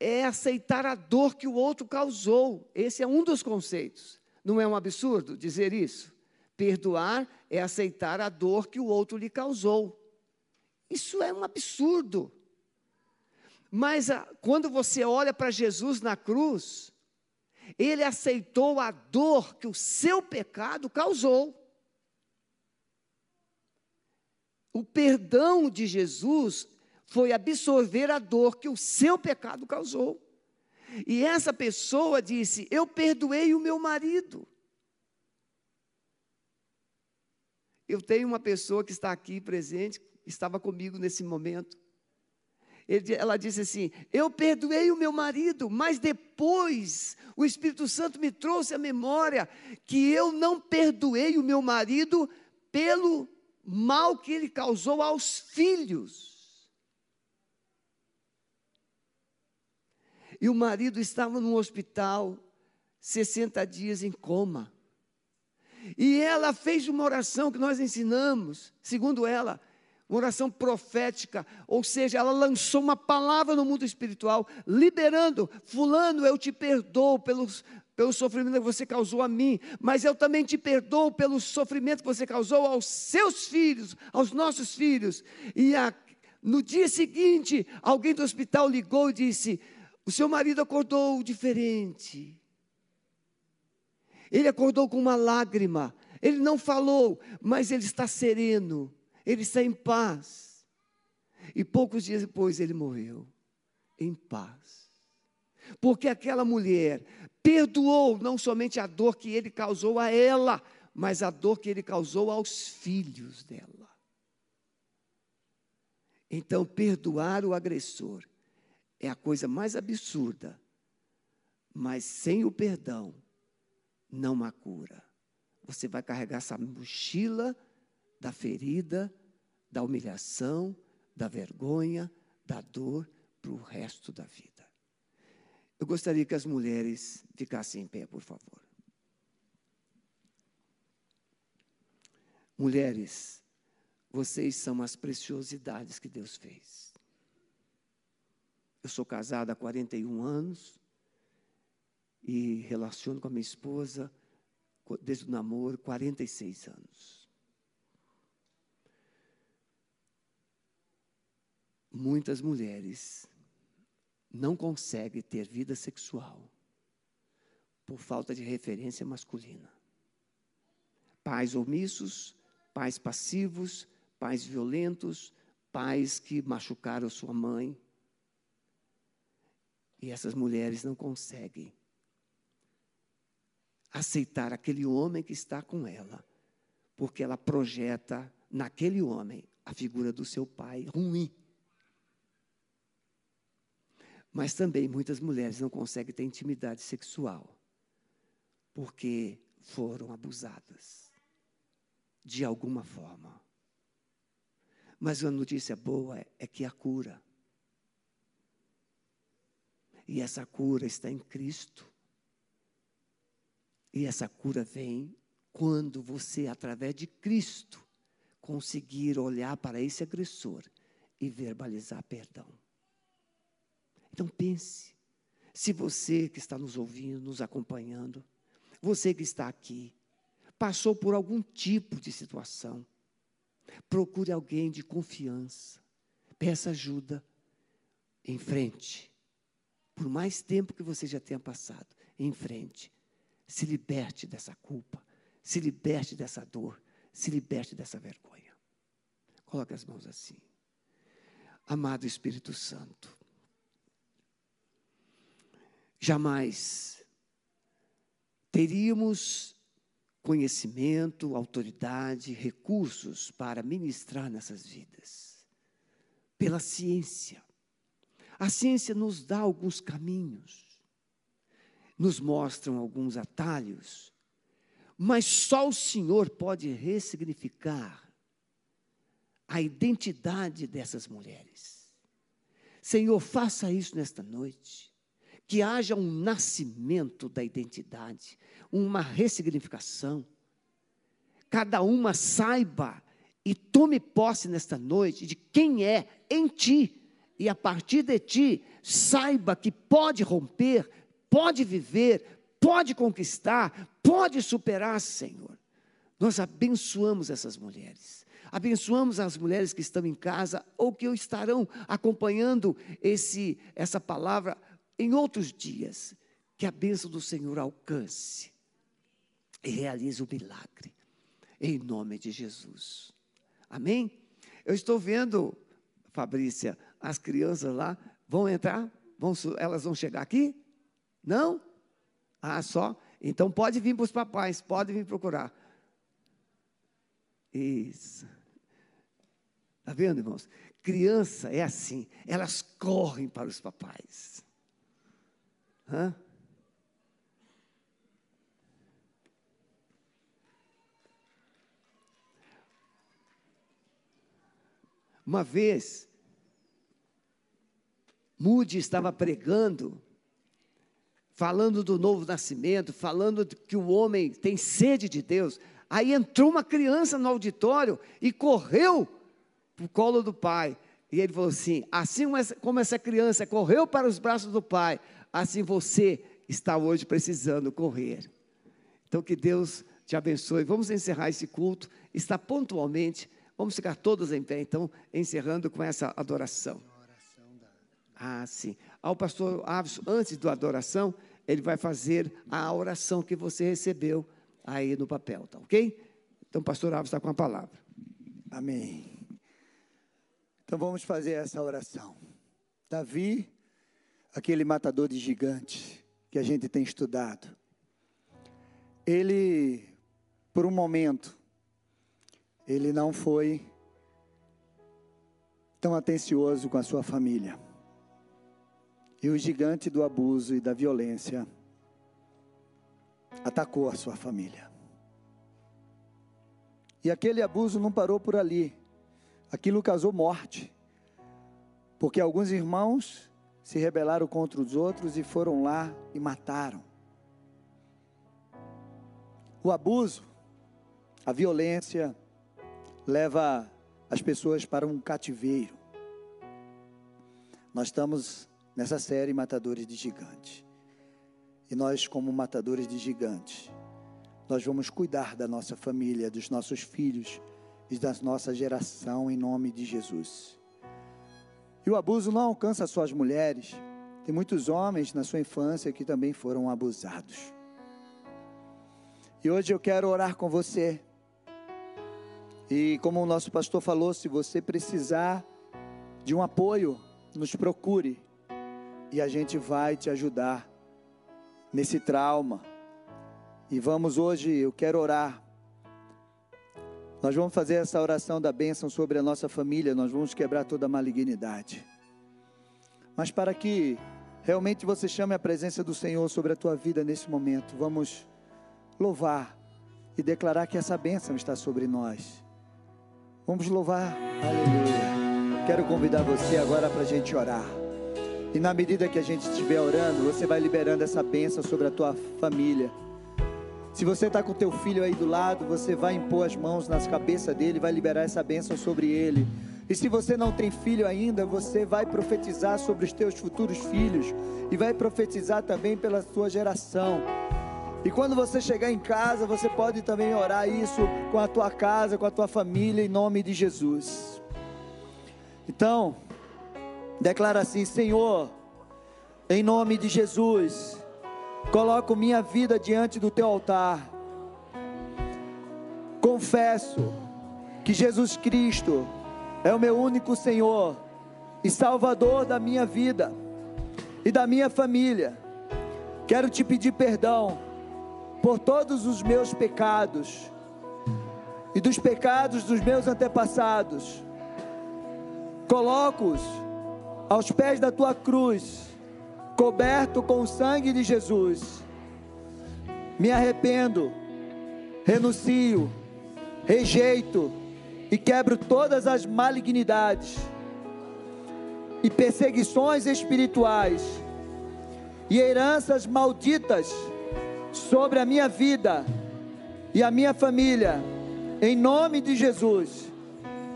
é aceitar a dor que o outro causou. Esse é um dos conceitos. Não é um absurdo dizer isso? Perdoar é aceitar a dor que o outro lhe causou. Isso é um absurdo. Mas a, quando você olha para Jesus na cruz, ele aceitou a dor que o seu pecado causou. O perdão de Jesus foi absorver a dor que o seu pecado causou. E essa pessoa disse: Eu perdoei o meu marido. Eu tenho uma pessoa que está aqui presente, estava comigo nesse momento. Ele, ela disse assim: Eu perdoei o meu marido, mas depois o Espírito Santo me trouxe à memória que eu não perdoei o meu marido pelo mal que ele causou aos filhos. E o marido estava no hospital, 60 dias em coma. E ela fez uma oração que nós ensinamos, segundo ela, uma oração profética, ou seja, ela lançou uma palavra no mundo espiritual, liberando: Fulano, eu te perdoo pelos, pelo sofrimento que você causou a mim, mas eu também te perdoo pelo sofrimento que você causou aos seus filhos, aos nossos filhos. E a, no dia seguinte, alguém do hospital ligou e disse: O seu marido acordou diferente. Ele acordou com uma lágrima. Ele não falou, mas ele está sereno ele está em paz. E poucos dias depois ele morreu, em paz. Porque aquela mulher perdoou não somente a dor que ele causou a ela, mas a dor que ele causou aos filhos dela. Então, perdoar o agressor é a coisa mais absurda, mas sem o perdão, não há cura. Você vai carregar essa mochila da ferida, da humilhação, da vergonha, da dor para o resto da vida. Eu gostaria que as mulheres ficassem em pé, por favor. Mulheres, vocês são as preciosidades que Deus fez. Eu sou casada há 41 anos e relaciono com a minha esposa desde o namoro 46 anos. Muitas mulheres não conseguem ter vida sexual por falta de referência masculina. Pais omissos, pais passivos, pais violentos, pais que machucaram sua mãe. E essas mulheres não conseguem aceitar aquele homem que está com ela, porque ela projeta naquele homem a figura do seu pai ruim. Mas também muitas mulheres não conseguem ter intimidade sexual porque foram abusadas de alguma forma. Mas a notícia boa é que a cura. E essa cura está em Cristo. E essa cura vem quando você, através de Cristo, conseguir olhar para esse agressor e verbalizar perdão. Então pense, se você que está nos ouvindo, nos acompanhando, você que está aqui, passou por algum tipo de situação, procure alguém de confiança, peça ajuda, em frente. Por mais tempo que você já tenha passado, em frente. Se liberte dessa culpa, se liberte dessa dor, se liberte dessa vergonha. Coloque as mãos assim. Amado Espírito Santo, jamais teríamos conhecimento, autoridade, recursos para ministrar nessas vidas. Pela ciência. A ciência nos dá alguns caminhos, nos mostram alguns atalhos, mas só o Senhor pode ressignificar a identidade dessas mulheres. Senhor, faça isso nesta noite. Que haja um nascimento da identidade, uma ressignificação. Cada uma saiba e tome posse nesta noite de quem é em ti. E a partir de ti, saiba que pode romper, pode viver, pode conquistar, pode superar, Senhor. Nós abençoamos essas mulheres. Abençoamos as mulheres que estão em casa ou que estarão acompanhando esse, essa palavra em outros dias. Que a bênção do Senhor alcance e realize o milagre. Em nome de Jesus. Amém? Eu estou vendo, Fabrícia, as crianças lá vão entrar? Vão, elas vão chegar aqui? Não? Ah, só? Então pode vir para os papais, pode vir procurar. Isso. Está vendo, irmãos? Criança é assim, elas correm para os papais. Hã? Uma vez, Moody estava pregando, falando do novo nascimento, falando que o homem tem sede de Deus. Aí entrou uma criança no auditório e correu para o colo do pai. E ele falou assim: assim como essa criança correu para os braços do pai, assim você está hoje precisando correr. Então que Deus te abençoe. Vamos encerrar esse culto. Está pontualmente. Vamos ficar todos em pé, então, encerrando com essa adoração. Ah, sim. Ao pastor Aves, antes da adoração, ele vai fazer a oração que você recebeu aí no papel, tá ok? Então, pastor Aves está com a palavra. Amém. Então vamos fazer essa oração. Davi, aquele matador de gigantes que a gente tem estudado, ele, por um momento, ele não foi tão atencioso com a sua família. E o gigante do abuso e da violência atacou a sua família. E aquele abuso não parou por ali. Aquilo causou morte, porque alguns irmãos se rebelaram contra os outros e foram lá e mataram. O abuso, a violência, leva as pessoas para um cativeiro. Nós estamos nessa série Matadores de Gigantes. E nós, como matadores de gigantes, nós vamos cuidar da nossa família, dos nossos filhos, e da nossa geração em nome de Jesus. E o abuso não alcança só as mulheres, tem muitos homens na sua infância que também foram abusados. E hoje eu quero orar com você. E como o nosso pastor falou, se você precisar de um apoio, nos procure e a gente vai te ajudar nesse trauma. E vamos hoje, eu quero orar nós vamos fazer essa oração da bênção sobre a nossa família, nós vamos quebrar toda a malignidade. Mas para que realmente você chame a presença do Senhor sobre a tua vida nesse momento, vamos louvar e declarar que essa bênção está sobre nós. Vamos louvar. Aleluia. Quero convidar você agora para a gente orar. E na medida que a gente estiver orando, você vai liberando essa bênção sobre a tua família. Se você está com o teu filho aí do lado, você vai impor as mãos nas cabeças dele, vai liberar essa bênção sobre ele. E se você não tem filho ainda, você vai profetizar sobre os teus futuros filhos e vai profetizar também pela sua geração. E quando você chegar em casa, você pode também orar isso com a tua casa, com a tua família, em nome de Jesus. Então, declara assim: Senhor, em nome de Jesus, coloco minha vida diante do teu altar. Confesso que Jesus Cristo é o meu único Senhor e Salvador da minha vida e da minha família. Quero te pedir perdão por todos os meus pecados e dos pecados dos meus antepassados. Coloco-os aos pés da tua cruz, coberto com o sangue de Jesus. Me arrependo, renuncio, rejeito e quebro todas as malignidades e perseguições espirituais e heranças malditas sobre a minha vida e a minha família, em nome de Jesus.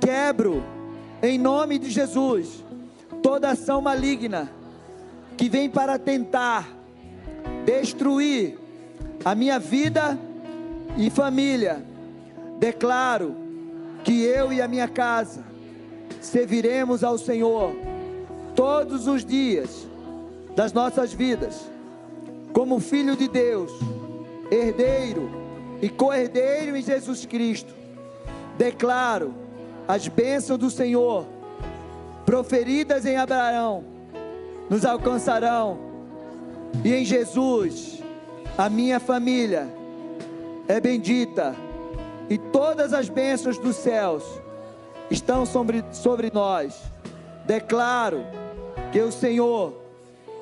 Quebro, em nome de Jesus, toda ação maligna que vem para tentar destruir a minha vida e família. Declaro que eu e a minha casa serviremos ao Senhor todos os dias das nossas vidas como filho de Deus, herdeiro e co-herdeiro em Jesus Cristo, declaro as bênçãos do Senhor, proferidas em Abraão, nos alcançarão, e em Jesus, a minha família é bendita, e todas as bênçãos dos céus estão sobre, sobre nós. Declaro que o Senhor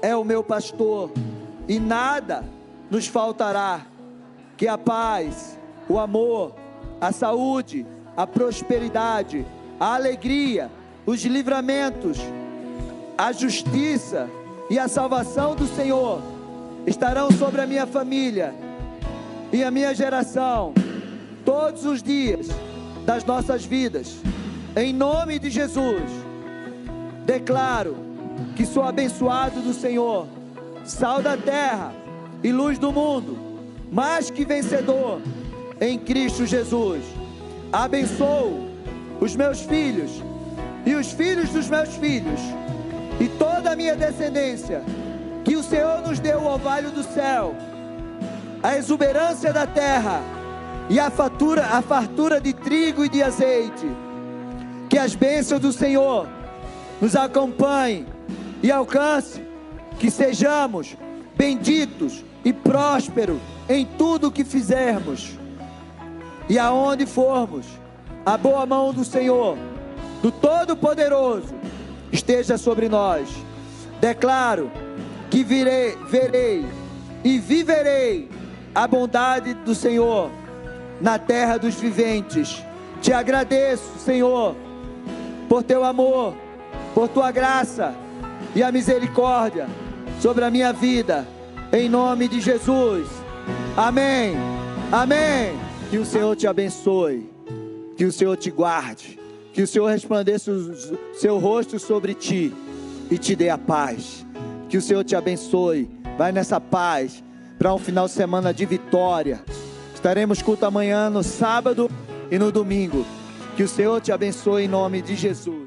é o meu pastor e nada nos faltará. Que a paz, o amor, a saúde, a prosperidade, a alegria, os livramentos, a justiça e a salvação do Senhor estarão sobre a minha família e a minha geração todos os dias das nossas vidas. Em nome de Jesus, declaro que sou abençoado do Senhor sal da terra e luz do mundo, mais que vencedor em Cristo Jesus. Abençoo os meus filhos e os filhos dos meus filhos e toda a minha descendência, que o Senhor nos deu o orvalho do céu, a exuberância da terra e a fartura, a fartura de trigo e de azeite. Que as bênçãos do Senhor nos acompanhem e alcance que sejamos benditos e prósperos em tudo o que fizermos. E aonde formos, a boa mão do Senhor, do Todo-Poderoso, esteja sobre nós. Declaro que virei, verei e viverei a bondade do Senhor na terra dos viventes. Te agradeço, Senhor, por teu amor, por tua graça e a misericórdia sobre a minha vida, em nome de Jesus. Amém. Amém. Que o Senhor te abençoe, que o Senhor te guarde, que o Senhor resplandeça o seu rosto sobre ti e te dê a paz. Que o Senhor te abençoe. Vai nessa paz para um final de semana de vitória. Estaremos culto amanhã no sábado e no domingo. Que o Senhor te abençoe em nome de Jesus.